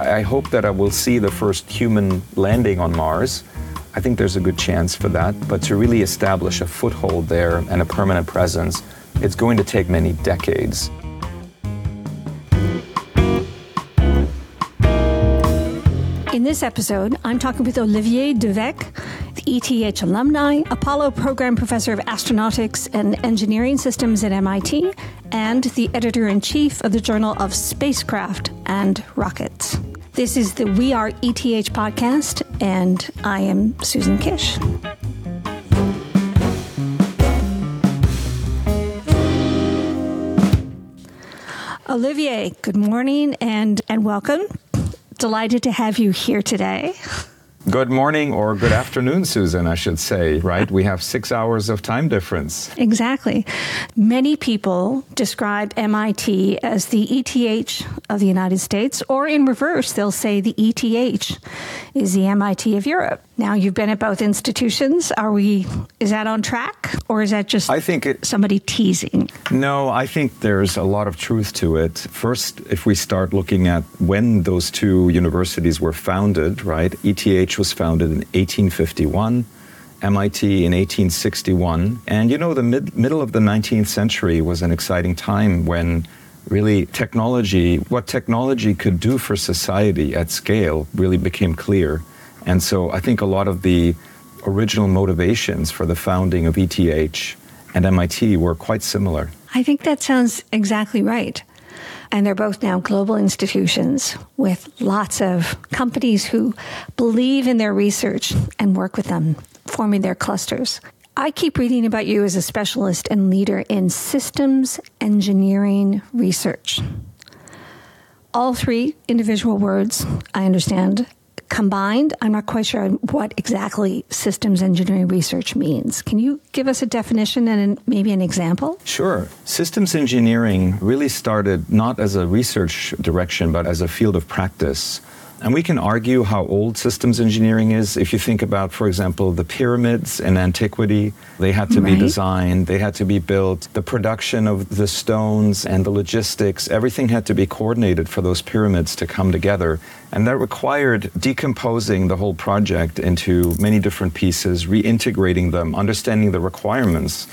I hope that I will see the first human landing on Mars. I think there's a good chance for that. But to really establish a foothold there and a permanent presence, it's going to take many decades. In this episode, I'm talking with Olivier de Weck, the ETH alumni, Apollo Program Professor of Astronautics and Engineering Systems at MIT, and the editor in chief of the Journal of Spacecraft and Rockets. This is the We Are ETH podcast, and I am Susan Kish. Olivier, good morning and, and welcome. Delighted to have you here today. Good morning or good afternoon, Susan, I should say, right? We have six hours of time difference. Exactly. Many people describe MIT as the ETH of the United States, or in reverse, they'll say the ETH is the MIT of Europe. Now you've been at both institutions. Are we, is that on track or is that just I think it, somebody teasing? No, I think there's a lot of truth to it. First, if we start looking at when those two universities were founded, right? ETH was founded in 1851. MIT in 1861. And you know, the mid, middle of the 19th century was an exciting time when really technology, what technology could do for society at scale, really became clear. And so I think a lot of the original motivations for the founding of ETH and MIT were quite similar. I think that sounds exactly right. And they're both now global institutions with lots of companies who believe in their research and work with them, forming their clusters. I keep reading about you as a specialist and leader in systems engineering research. All three individual words, I understand, combined, I'm not quite sure what exactly systems engineering research means. Can you give us a definition and maybe an example? Sure. Systems engineering really started not as a research direction, but as a field of practice. And we can argue how old systems engineering is. If you think about, for example, the pyramids in antiquity, they had to right. be designed, they had to be built, the production of the stones and the logistics, everything had to be coordinated for those pyramids to come together. And that required decomposing the whole project into many different pieces, reintegrating them, understanding the requirements.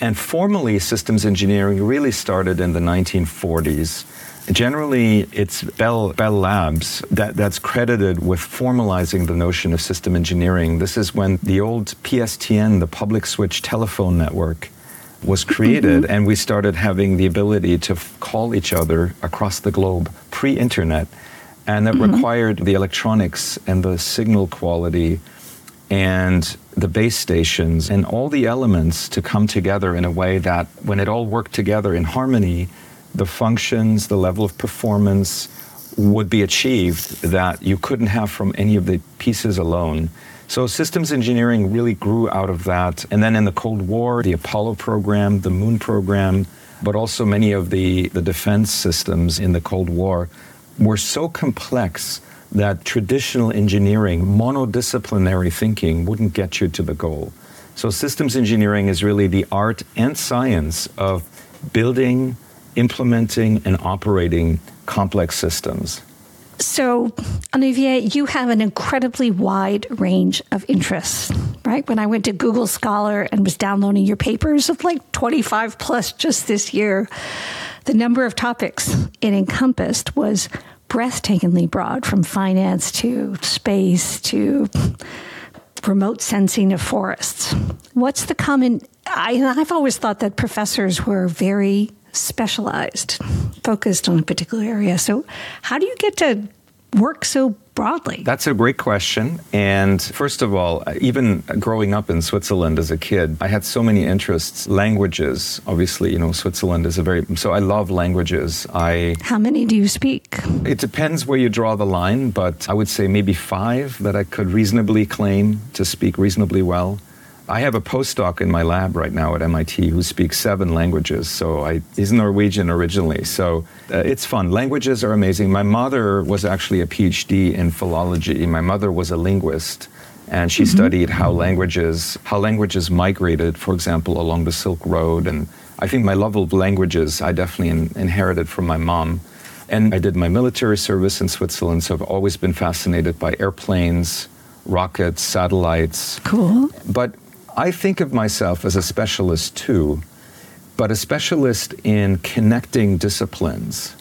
And formally, systems engineering really started in the 1940s Generally, it's Bell, Bell Labs that, that's credited with formalizing the notion of system engineering. This is when the old PSTN, the public switch telephone network, was created, mm-hmm. and we started having the ability to f- call each other across the globe pre internet. And that mm-hmm. required the electronics and the signal quality and the base stations and all the elements to come together in a way that when it all worked together in harmony, the functions, the level of performance would be achieved that you couldn't have from any of the pieces alone. So systems engineering really grew out of that. And then in the Cold War, the Apollo program, the Moon program, but also many of the, the defense systems in the Cold War were so complex that traditional engineering, monodisciplinary thinking, wouldn't get you to the goal. So systems engineering is really the art and science of building, implementing and operating complex systems. So, Olivier, you have an incredibly wide range of interests, right? When I went to Google Scholar and was downloading your papers of like 25 plus just this year, the number of topics it encompassed was breathtakingly broad from finance to space to remote sensing of forests. What's the common? I, have always thought that professors were very specialized, focused on a particular area. So, how do you get to work so broadly? That's a great question. And first of all, even growing up in Switzerland as a kid, I had so many interests. Languages, obviously, you know, Switzerland is a very, so I love languages. I. How many do you speak? It depends where you draw the line, but I would say maybe five that I could reasonably claim to speak reasonably well. I have a postdoc in my lab right now at MIT who speaks seven languages. So I, he's Norwegian originally. So uh, it's fun. Languages are amazing. My mother was actually a PhD in philology. My mother was a linguist, and she mm-hmm. studied how languages how languages migrated, for example, along the Silk Road. And I think my love of languages I definitely in, inherited from my mom. And I did my military service in Switzerland, so I've always been fascinated by airplanes, rockets, satellites. Cool. But I think of myself as a specialist too, but a specialist in connecting disciplines.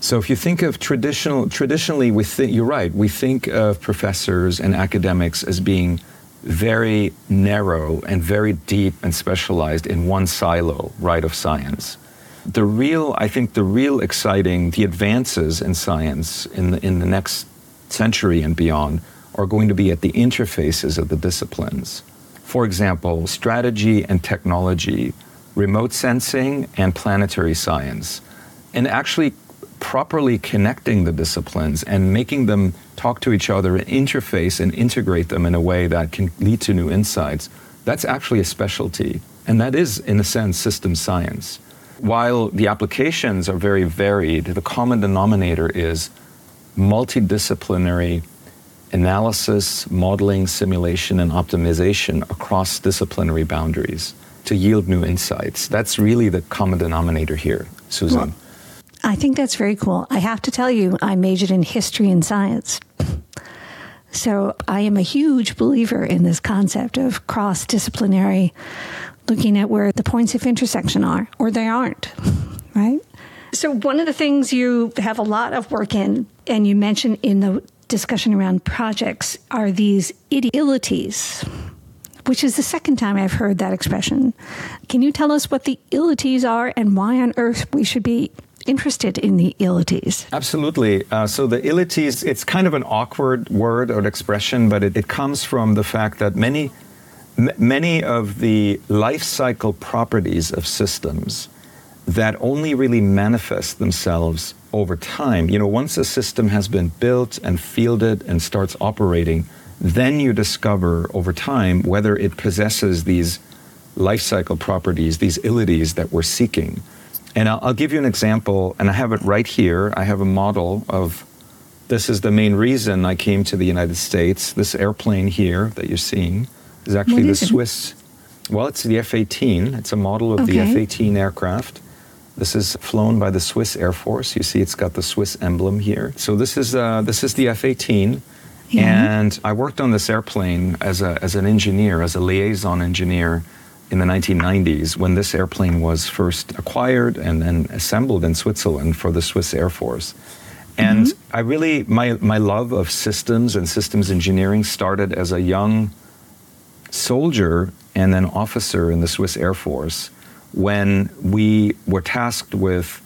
So if you think of traditional, traditionally, we you're right, we think of professors and academics as being very narrow and very deep and specialized in one silo, right, of science. The real, I think the real exciting, the advances in science in the, in the next century and beyond are going to be at the interfaces of the disciplines. For example, strategy and technology, remote sensing and planetary science, and actually properly connecting the disciplines and making them talk to each other, and interface and integrate them in a way that can lead to new insights, that's actually a specialty. And that is, in a sense, system science. While the applications are very varied, the common denominator is multidisciplinary analysis, modeling, simulation, and optimization across disciplinary boundaries to yield new insights. That's really the common denominator here, Susan. Well, I think that's very cool. I have to tell you, I majored in history and science. So I am a huge believer in this concept of cross disciplinary, looking at where the points of intersection are or they aren't, right? So, one of the things you have a lot of work in, and you mentioned in the discussion around projects, are these idealities, which is the second time I've heard that expression. Can you tell us what the ilities are and why on earth we should be interested in the ilities? Absolutely. Uh, so the ilities, it's kind of an awkward word or expression, but it, it comes from the fact that many, m- many of the life cycle properties of systems that only really manifest themselves over time. You know, once a system has been built and fielded and starts operating, then you discover over time whether it possesses these life cycle properties, these ilities that we're seeking. And I'll, I'll, give you an example, and I have it right here. I have a model of this is the main reason I came to the United States. This airplane here that you're seeing is actually the? Swiss. Well, it's the F 18. It's a model of okay. the F 18 aircraft. This is flown by the Swiss Air Force. You see, it's got the Swiss emblem here. So this is uh, this is the F 18. Yeah. And I worked on this airplane as, a, as an engineer, as a liaison engineer in the 1990s when this airplane was first acquired and then assembled in Switzerland for the Swiss Air Force. And mm-hmm. I really, my, my love of systems and systems engineering started as a young soldier and then officer in the Swiss Air Force when we were tasked with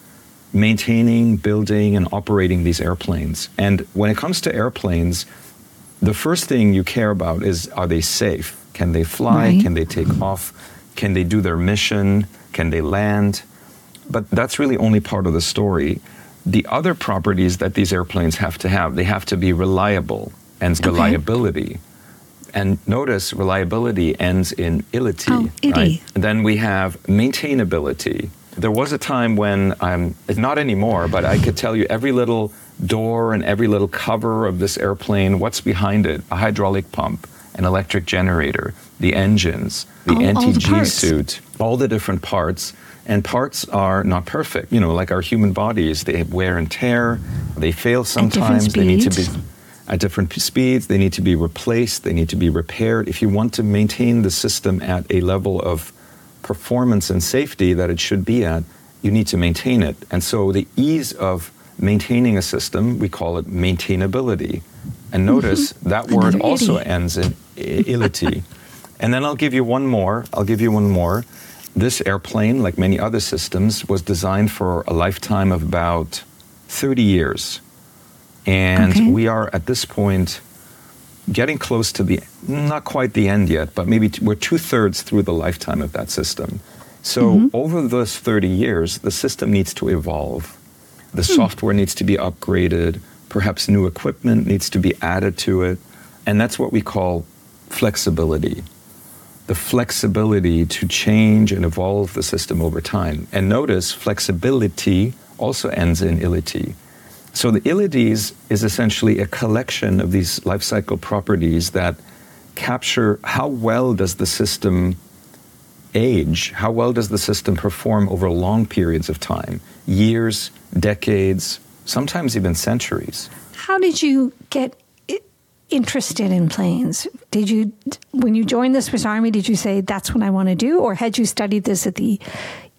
maintaining, building, and operating these airplanes. And when it comes to airplanes, the first thing you care about is are they safe? Can they fly? Right. Can they take off? Can they do their mission? Can they land? But that's really only part of the story. The other properties that these airplanes have to have, they have to be reliable and okay. reliability. And notice reliability ends in ility. Oh, right? Then we have maintainability. There was a time when I'm not anymore, but I could tell you every little door and every little cover of this airplane, what's behind it? A hydraulic pump, an electric generator, the engines, the all, anti-G suit, all the different parts. And parts are not perfect. You know, like our human bodies, they have wear and tear. They fail sometimes. They need to be at different speeds. They need to be replaced. They need to be repaired. If you want to maintain the system at a level of performance and safety that it should be at, you need to maintain it. And so the ease of maintaining a system, we call it maintainability. And notice mm-hmm. that word also ends in ility. And then I'll give you one more. I'll give you one more. This airplane, like many other systems, was designed for a lifetime of about 30 years. And okay. we are at this point getting close to the, not quite the end yet, but maybe we we're two thirds through the lifetime of that system. So mm-hmm. over those 30 years, the system needs to evolve. The hmm. software needs to be upgraded. Perhaps new equipment needs to be added to it. And that's what we call flexibility the flexibility to change and evolve the system over time. And notice flexibility also ends in ility. So the ilities is essentially a collection of these life cycle properties that capture how well does the system age, how well does the system perform over long periods of time, years, decades, sometimes even centuries. How did you get interested in planes? Did you, when you joined the Swiss Army, did you say that's what I want to do, or had you studied this at the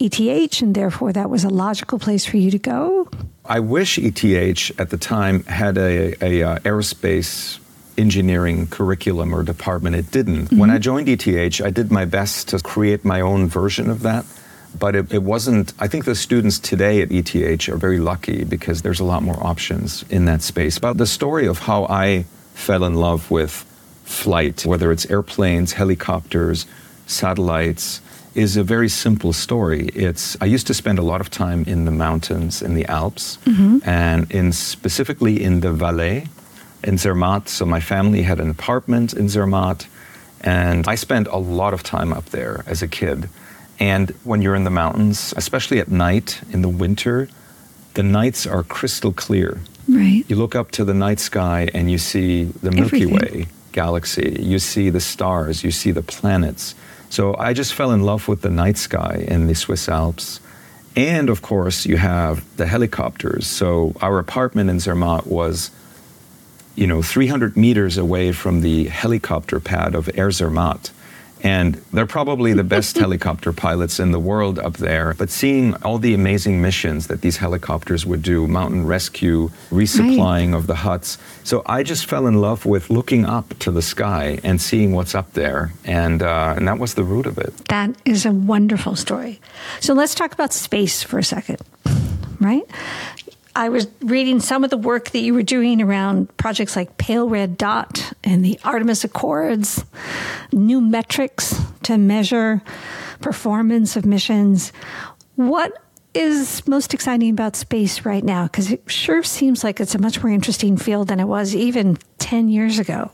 ETH and therefore that was a logical place for you to go? I wish ETH at the time had a, a uh, aerospace engineering curriculum or department. It didn't. Mm-hmm. When I joined ETH, I did my best to create my own version of that. But it, it, wasn't, I think the students today at ETH are very lucky because there's a lot more options in that space. But the story of how I fell in love with flight, whether it's airplanes, helicopters, satellites, is a very simple story. It's I used to spend a lot of time in the mountains in the Alps, mm-hmm. and in specifically in the Valais, in Zermatt. So my family had an apartment in Zermatt, and I spent a lot of time up there as a kid. And when you're in the mountains, especially at night in the winter, the nights are crystal clear. Right. You look up to the night sky and you see the Milky Everything. Way galaxy, you see the stars, you see the planets. So I just fell in love with the night sky in the Swiss Alps. And of course, you have the helicopters. So our apartment in Zermatt was, you know, 300 meters away from the helicopter pad of Air Zermatt. And they're probably the best helicopter pilots in the world up there. But seeing all the amazing missions that these helicopters would do mountain rescue, resupplying right. of the huts. So I just fell in love with looking up to the sky and seeing what's up there. And, uh, and that was the root of it. That is a wonderful story. So let's talk about space for a second, right? I was reading some of the work that you were doing around projects like Pale Red Dot and the Artemis Accords, new metrics to measure performance of missions. What is most exciting about space right now? Because it sure seems like it's a much more interesting field than it was even 10 years ago.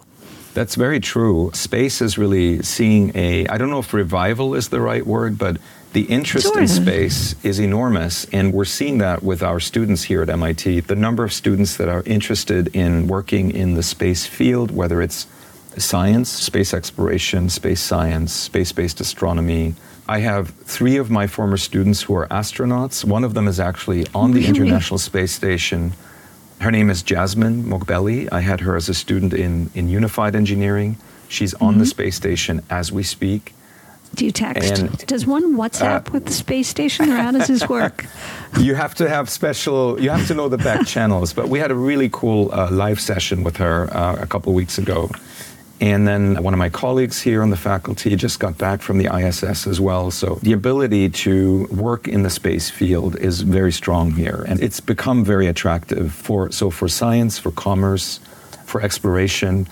That's very true. Space is really seeing a, I don't know if revival is the right word, but the interest sure. in space is enormous, and we're seeing that with our students here at MIT. The number of students that are interested in working in the space field, whether it's science, space exploration, space science, space based astronomy. I have three of my former students who are astronauts. One of them is actually on the International Space Station. Her name is Jasmin Moghbeli. I had her as a student in, in Unified Engineering. She's on mm-hmm. the space station as we speak. Do you text? And, does one WhatsApp uh, with the space station, or how does this work? you have to have special. You have to know the back channels. But we had a really cool uh, live session with her uh, a couple weeks ago, and then one of my colleagues here on the faculty just got back from the ISS as well. So the ability to work in the space field is very strong here, and it's become very attractive for so for science, for commerce, for exploration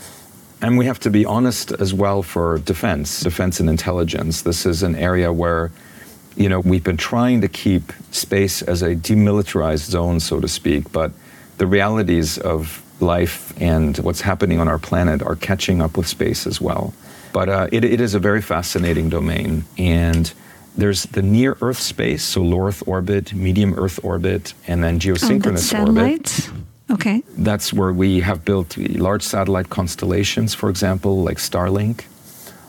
and we have to be honest as well for defense, defense and intelligence. This is an area where, you know, we've been trying to keep space as a demilitarized zone, so to speak, but the realities of life and what's happening on our planet are catching up with space as well. But uh, it, it is a very fascinating domain. And there's the near Earth space, so low Earth orbit, medium Earth orbit, and then geosynchronous oh, orbit. Okay. That's where we have built large satellite constellations, for example, like Starlink.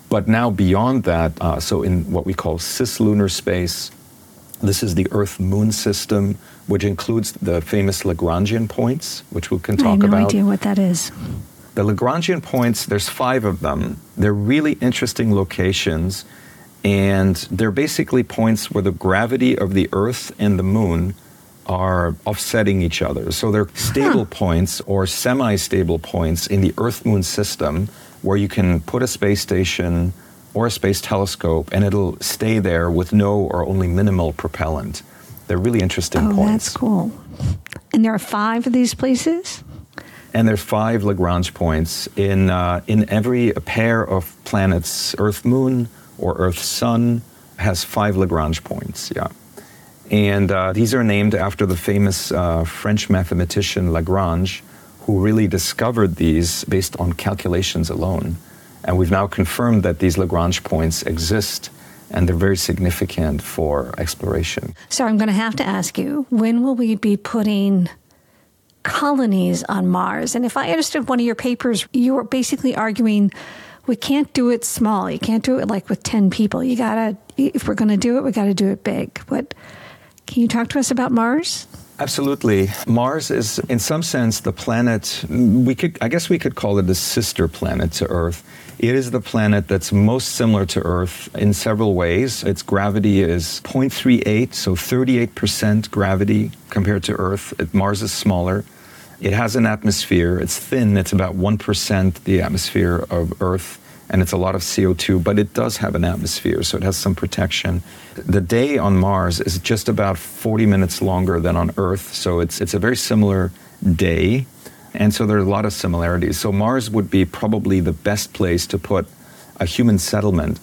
But now beyond that, uh, so in what we call cislunar space, this is the Earth Moon system, which includes the famous Lagrangian points, which we can talk about. I have no about. idea what that is. The Lagrangian points, there's five of them. They're really interesting locations, and they're basically points where the gravity of the Earth and the Moon are offsetting each other. So they're stable huh. points or semi stable points in the Earth Moon system where you can put a space station or a space telescope and it'll stay there with no or only minimal propellant. They're really interesting oh, points. That's cool. And there are five of these places? And there's five Lagrange points in, uh, in every pair of planets, Earth Moon or Earth Sun has five Lagrange points, yeah. And uh, these are named after the famous uh, French mathematician Lagrange, who really discovered these based on calculations alone. And we've now confirmed that these Lagrange points exist and they're very significant for exploration. So I'm going to have to ask you when will we be putting colonies on Mars? And if I understood one of your papers, you were basically arguing we can't do it small. You can't do it like with 10 people. You got to, if we're going to do it, we got to do it big. What? Can you talk to us about Mars? Absolutely. Mars is, in some sense, the planet, we could, I guess we could call it a sister planet to Earth. It is the planet that's most similar to Earth in several ways. Its gravity is 0.38, so 38% gravity compared to Earth. Mars is smaller. It has an atmosphere. It's thin. It's about 1% the atmosphere of Earth and it's a lot of CO2, but it does have an atmosphere, so it has some protection. The day on Mars is just about 40 minutes longer than on Earth, so it's, it's a very similar day, and so there are a lot of similarities. So Mars would be probably the best place to put a human settlement.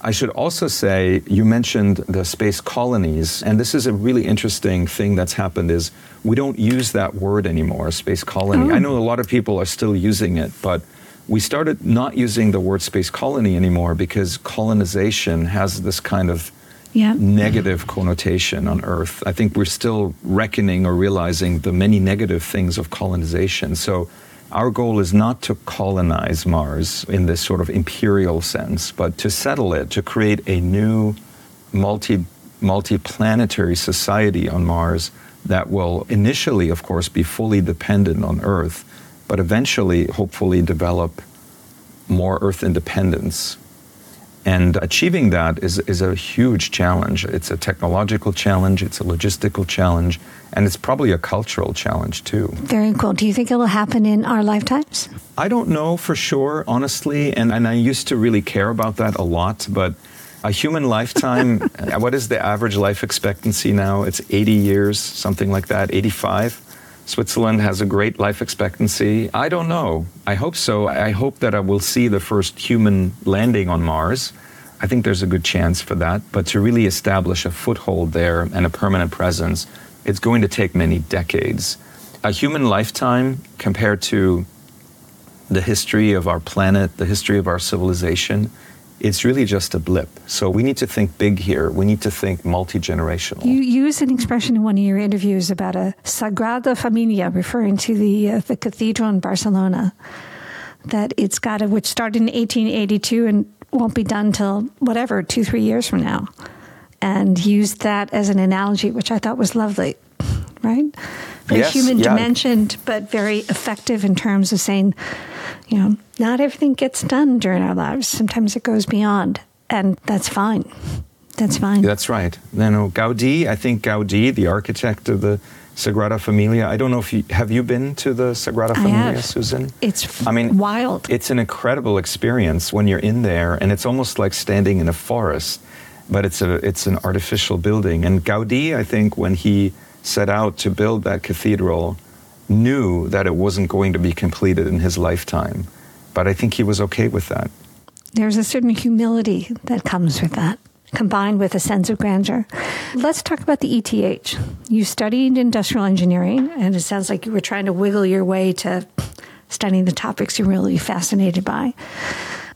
I should also say you mentioned the space colonies, and this is a really interesting thing that's happened is we don't use that word anymore, space colony. Oh. I know a lot of people are still using it, but we started not using the word space colony anymore because colonization has this kind of yeah. Mm-hmm. negative connotation on Earth. I think we're still reckoning or realizing the many negative things of colonization. So our goal is not to colonize Mars in this sort of imperial sense, but to settle it, to create a new multi multi-planetary society on Mars that will initially, of course, be fully dependent on Earth but eventually, hopefully, develop more Earth independence. And achieving that is, is a huge challenge. It's a technological challenge, it's a logistical challenge, and it's probably a cultural challenge too. Very cool. Do you think it will happen in our lifetimes? I don't know for sure, honestly, and, and I used to really care about that a lot, but a human lifetime, what is the average life expectancy now? It's 80 years, something like that, 85. Switzerland has a great life expectancy. I don't know. I hope so. I hope that I will see the first human landing on Mars. I think there's a good chance for that. But to really establish a foothold there and a permanent presence, it's going to take many decades. A human lifetime compared to the history of our planet, the history of our civilization, it's really just a blip. So we need to think big here. We need to think multi generational. You use an expression in one of your interviews about a Sagrada Familia, referring to the uh, the cathedral in Barcelona. That it's got a, which started in 1882 and won't be done till whatever two three years from now, and used that as an analogy, which I thought was lovely. Right, very yes, human yeah. dimensioned, but very effective in terms of saying you know, not everything gets done during our lives. Sometimes it goes beyond, and that's fine. That's fine. That's right. You know, Gaudi, I think Gaudi, the architect of the Sagrada Familia. I don't know if you have you been to the Sagrada Familia, Susan? It's I mean wild. It's an incredible experience when you're in there and it's almost like standing in a forest, but it's a it's an artificial building. And Gaudi, I think when he set out to build that cathedral, knew that it wasn't going to be completed in his lifetime. But I think he was okay with that. There's a certain humility that comes with that, combined with a sense of grandeur. Let's talk about the ETH. You studied industrial engineering, and it sounds like you were trying to wiggle your way to studying the topics you're really fascinated by.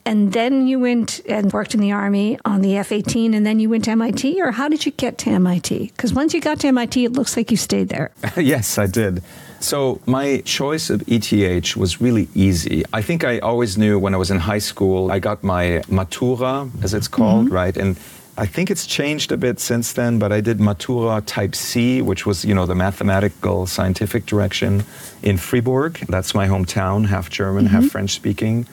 And then you went and worked in the Army on the F 18, and then you went to MIT, or how did you get to MIT? Because once you got to MIT, it looks like you stayed there. yes, I did. So my choice of ETH was really easy. I think I always knew when I was in high school, I got my Matura, as it's called, mm-hmm. right? And I think it's changed a bit since then, but I did Matura Type C, which was, you know, the mathematical scientific direction in Fribourg. That's my hometown, half German, mm-hmm. half French speaking.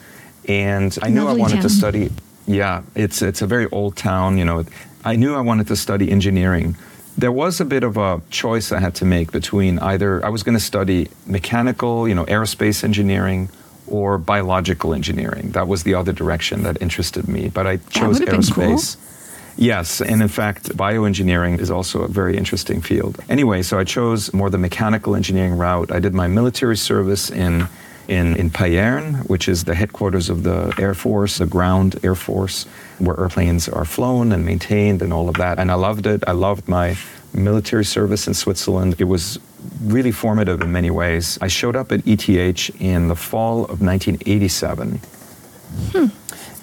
And I knew Lovely I wanted town. to study. Yeah, it's it's a very old town. You know, I knew I wanted to study engineering. There was a bit of a choice I had to make between either I was going to study mechanical, you know, aerospace engineering, or biological engineering. That was the other direction that interested me. But I chose aerospace. Cool. Yes, and in fact, bioengineering is also a very interesting field. Anyway, so I chose more the mechanical engineering route. I did my military service in in, in Payerne, which is the headquarters of the Air Force, the ground Air Force, where airplanes are flown and maintained and all of that. And I loved it. I loved my military service in Switzerland. It was really formative in many ways. I showed up at ETH in the fall of 1987. Hmm.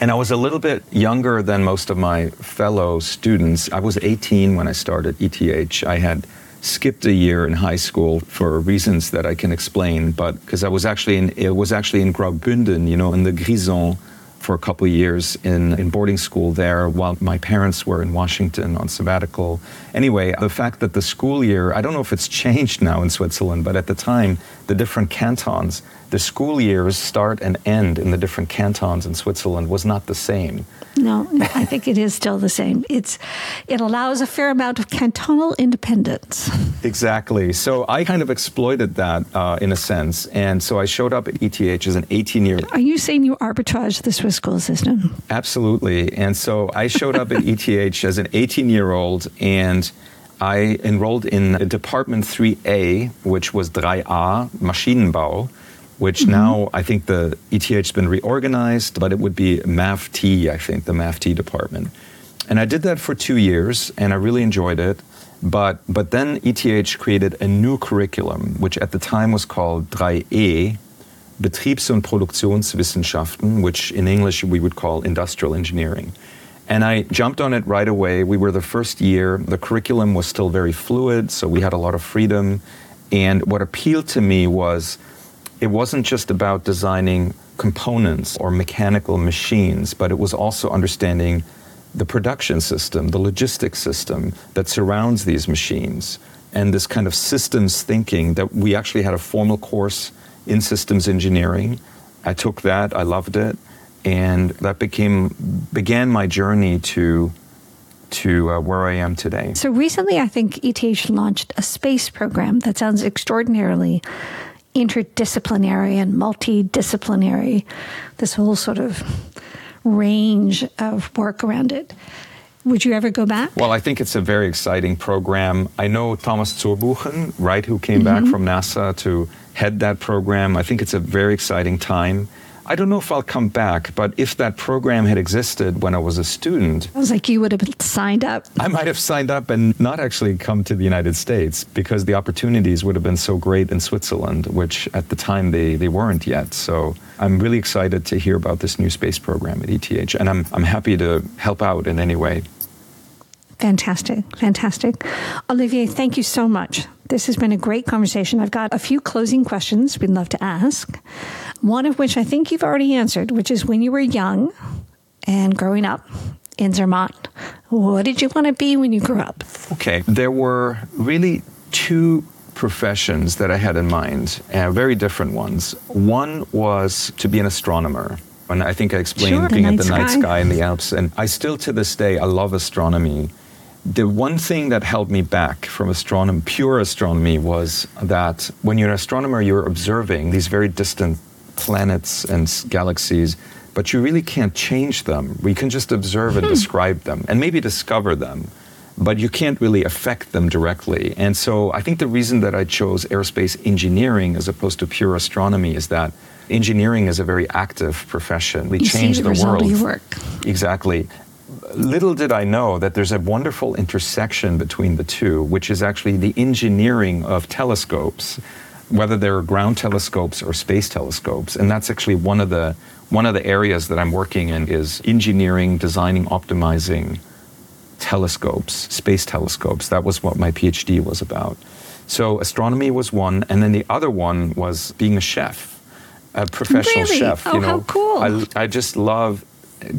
And I was a little bit younger than most of my fellow students. I was 18 when I started ETH. I had skipped a year in high school for reasons that I can explain, but because I was actually in, it was actually in Graubünden, you know, in the Grisons for a couple of years in, in boarding school there while my parents were in Washington on sabbatical. Anyway, the fact that the school year, I don't know if it's changed now in Switzerland, but at the time, the different cantons, the school years start and end in the different cantons in Switzerland was not the same. No, I think it is still the same. It's it allows a fair amount of cantonal independence. Exactly. So I kind of exploited that uh, in a sense, and so I showed up at ETH as an 18-year. Old. Are you saying you arbitrage the Swiss school system? Absolutely. And so I showed up at ETH as an 18-year-old, and I enrolled in Department 3A, which was 3A, Maschinenbau which mm-hmm. now I think the ETH has been reorganized, but it would be MAVT, I think, the MAVT department. And I did that for two years, and I really enjoyed it. But, but then ETH created a new curriculum, which at the time was called 3E, Betriebs- und Produktionswissenschaften, which in English we would call industrial engineering. And I jumped on it right away. We were the first year. The curriculum was still very fluid, so we had a lot of freedom. And what appealed to me was it wasn't just about designing components or mechanical machines, but it was also understanding the production system, the logistics system that surrounds these machines, and this kind of systems thinking that we actually had a formal course in systems engineering. I took that, I loved it, and that became began my journey to to uh, where I am today. So recently, I think ETH launched a space program that sounds extraordinarily interdisciplinary and multidisciplinary, this whole sort of range of work around it. Would you ever go back? Well, I think it's a very exciting program. I know Thomas Zurbuchen, right, who came mm-hmm. back from NASA to head that program. I think it's a very exciting time. I don't know if I'll come back, but if that program had existed when I was a student, I was like, you would have signed up. I might have signed up and not actually come to the United States because the opportunities would have been so great in Switzerland, which at the time they, they weren't yet. So I'm really excited to hear about this new space program at ETH, and I'm, I'm happy to help out in any way. Fantastic, fantastic. Olivier, thank you so much. This has been a great conversation. I've got a few closing questions we'd love to ask. One of which I think you've already answered, which is when you were young and growing up in Zermatt, what did you want to be when you grew up? Okay, there were really two professions that I had in mind, uh, very different ones. One was to be an astronomer. And I think I explained sure, being at the sky. night sky in the Alps. And I still, to this day, I love astronomy. The one thing that held me back from astronomy, pure astronomy, was that when you're an astronomer, you're observing these very distant planets and galaxies, but you really can't change them. We can just observe and hmm. describe them and maybe discover them, but you can't really affect them directly. And so I think the reason that I chose aerospace engineering as opposed to pure astronomy is that engineering is a very active profession. We you change the, the world. Of your work. Exactly. Little did I know that there's a wonderful intersection between the two, which is actually the engineering of telescopes whether they're ground telescopes or space telescopes. And that's actually one of the one of the areas that I'm working in is engineering, designing, optimizing telescopes, space telescopes. That was what my PhD was about. So astronomy was one, and then the other one was being a chef, a professional really? chef. Oh, you know, how cool! I, I just love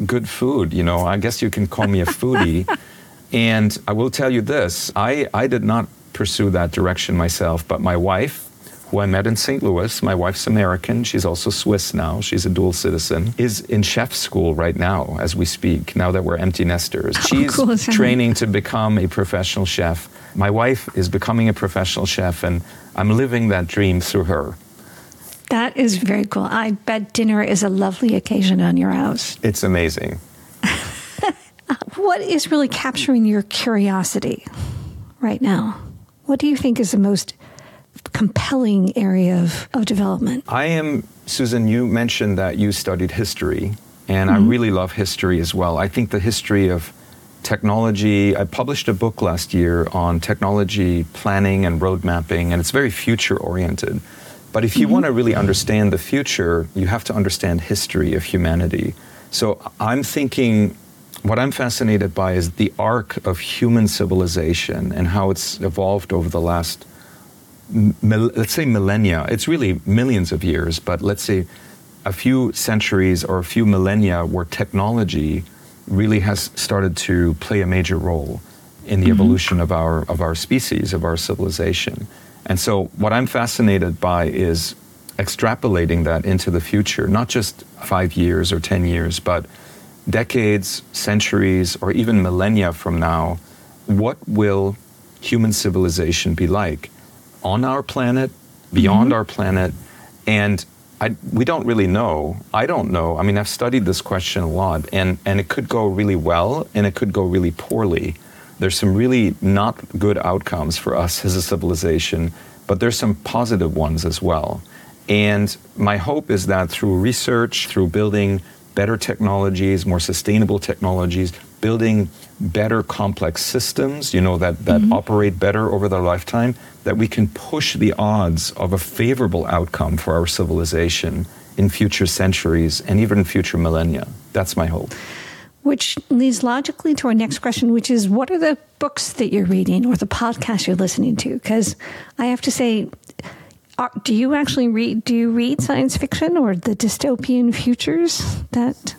good food. You know, I guess you can call me a foodie. and I will tell you this: I I did not pursue that direction myself, but my wife who I met in St. Louis. My wife's American. She's also Swiss now. She's a dual citizen. Is in chef school right now as we speak, now that we're empty nesters. How She's cool training to become a professional chef. My wife is becoming a professional chef, and I'm living that dream through her. That is very cool. I bet dinner is a lovely occasion on your house. It's amazing. what is really capturing your curiosity right now? What do you think is the most compelling area of, of development. I am, Susan, you mentioned that you studied history, and mm-hmm. I really love history as well. I think the history of technology, I published a book last year on technology planning and road mapping, and it's very future oriented. But if you mm-hmm. want to really understand the future, you have to understand history of humanity. So I'm thinking what I'm fascinated by is the arc of human civilization and how it's evolved over the last let's say millennia, it's really millions of years, but let's say a few centuries or a few millennia where technology really has started to play a major role in the mm-hmm. evolution of our of our species, of our civilization. And so what I'm fascinated by is extrapolating that into the future, not just 5 years or 10 years, but decades, centuries or even millennia from now, what will human civilization be like on our planet, beyond mm-hmm. our planet, and I, we don't really know. I don't know. I mean, I've studied this question a lot, and, and it could go really well and it could go really poorly. There's some really not good outcomes for us as a civilization, but there's some positive ones as well. And my hope is that through research, through building better technologies, more sustainable technologies, building better complex systems, you know, that, that mm-hmm. operate better over their lifetime, that we can push the odds of a favorable outcome for our civilization in future centuries and even future millennia. That's my hope. Which leads logically to our next question, which is what are the books that you're reading or the podcasts you're listening to? Because I have to say, are, do you actually read? Do you read science fiction or the dystopian futures that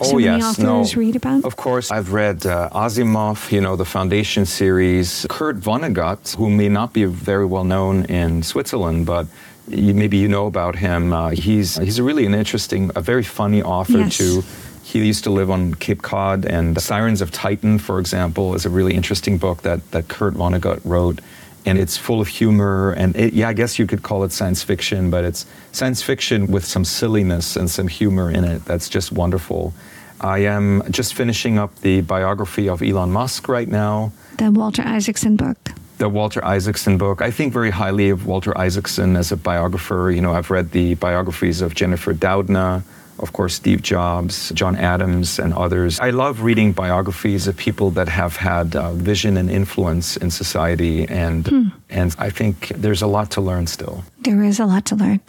oh, so many yes, authors no. read about? Of course, I've read uh, Asimov, you know, the Foundation series. Kurt Vonnegut, who may not be very well known in Switzerland, but you, maybe you know about him. Uh, he's he's a really an interesting, a very funny author yes. too. He used to live on Cape Cod, and Sirens of Titan, for example, is a really interesting book that, that Kurt Vonnegut wrote and it's full of humor. And it, yeah, I guess you could call it science fiction, but it's science fiction with some silliness and some humor in it. That's just wonderful. I am just finishing up the biography of Elon Musk right now. The Walter Isaacson book. The Walter Isaacson book. I think very highly of Walter Isaacson as a biographer. You know, I've read the biographies of Jennifer Doudna, of course, Steve Jobs, John Adams, and others. I love reading biographies of people that have had uh, vision and influence in society, and hmm. and I think there's a lot to learn still. There is a lot to learn.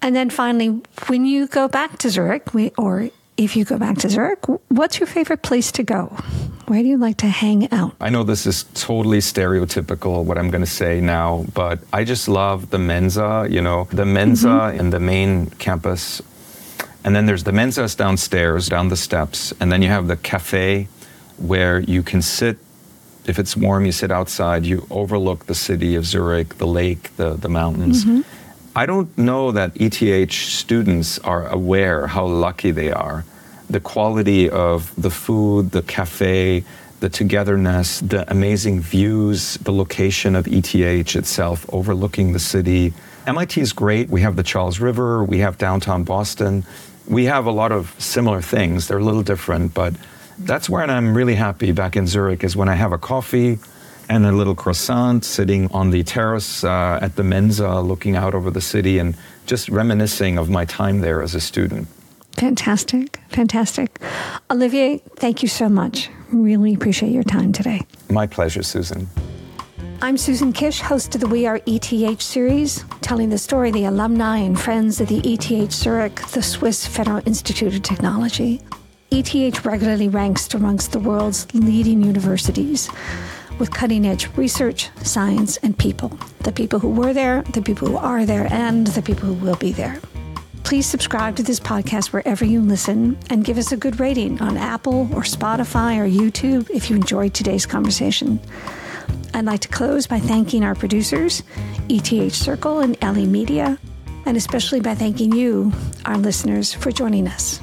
And then finally, when you go back to Zurich, or if you go back to Zurich, what's your favorite place to go? Where do you like to hang out? I know this is totally stereotypical what I'm going to say now, but I just love the Mensa, you know, the Mensa mm-hmm. in the main campus and then there's the Mensa's downstairs, down the steps. And then you have the cafe where you can sit. If it's warm, you sit outside. You overlook the city of Zurich, the lake, the, the mountains. Mm-hmm. I don't know that ETH students are aware how lucky they are. The quality of the food, the cafe, the togetherness, the amazing views, the location of ETH itself overlooking the city. MIT is great. We have the Charles River, we have downtown Boston we have a lot of similar things. They're a little different, but that's where I'm really happy back in Zurich is when I have a coffee and a little croissant sitting on the terrace uh, at the Mensa looking out over the city and just reminiscing of my time there as a student. Fantastic. Fantastic. Olivier, thank you so much. Really appreciate your time today. My pleasure, Susan. I'm Susan Kish, host of the We Are ETH series, telling the story of the alumni and friends of the ETH Zurich, the Swiss Federal Institute of Technology. ETH regularly ranks amongst the world's leading universities with cutting edge research, science, and people. The people who were there, the people who are there, and the people who will be there. Please subscribe to this podcast wherever you listen and give us a good rating on Apple or Spotify or YouTube if you enjoyed today's conversation. I'd like to close by thanking our producers, ETH Circle and LE Media, and especially by thanking you, our listeners, for joining us.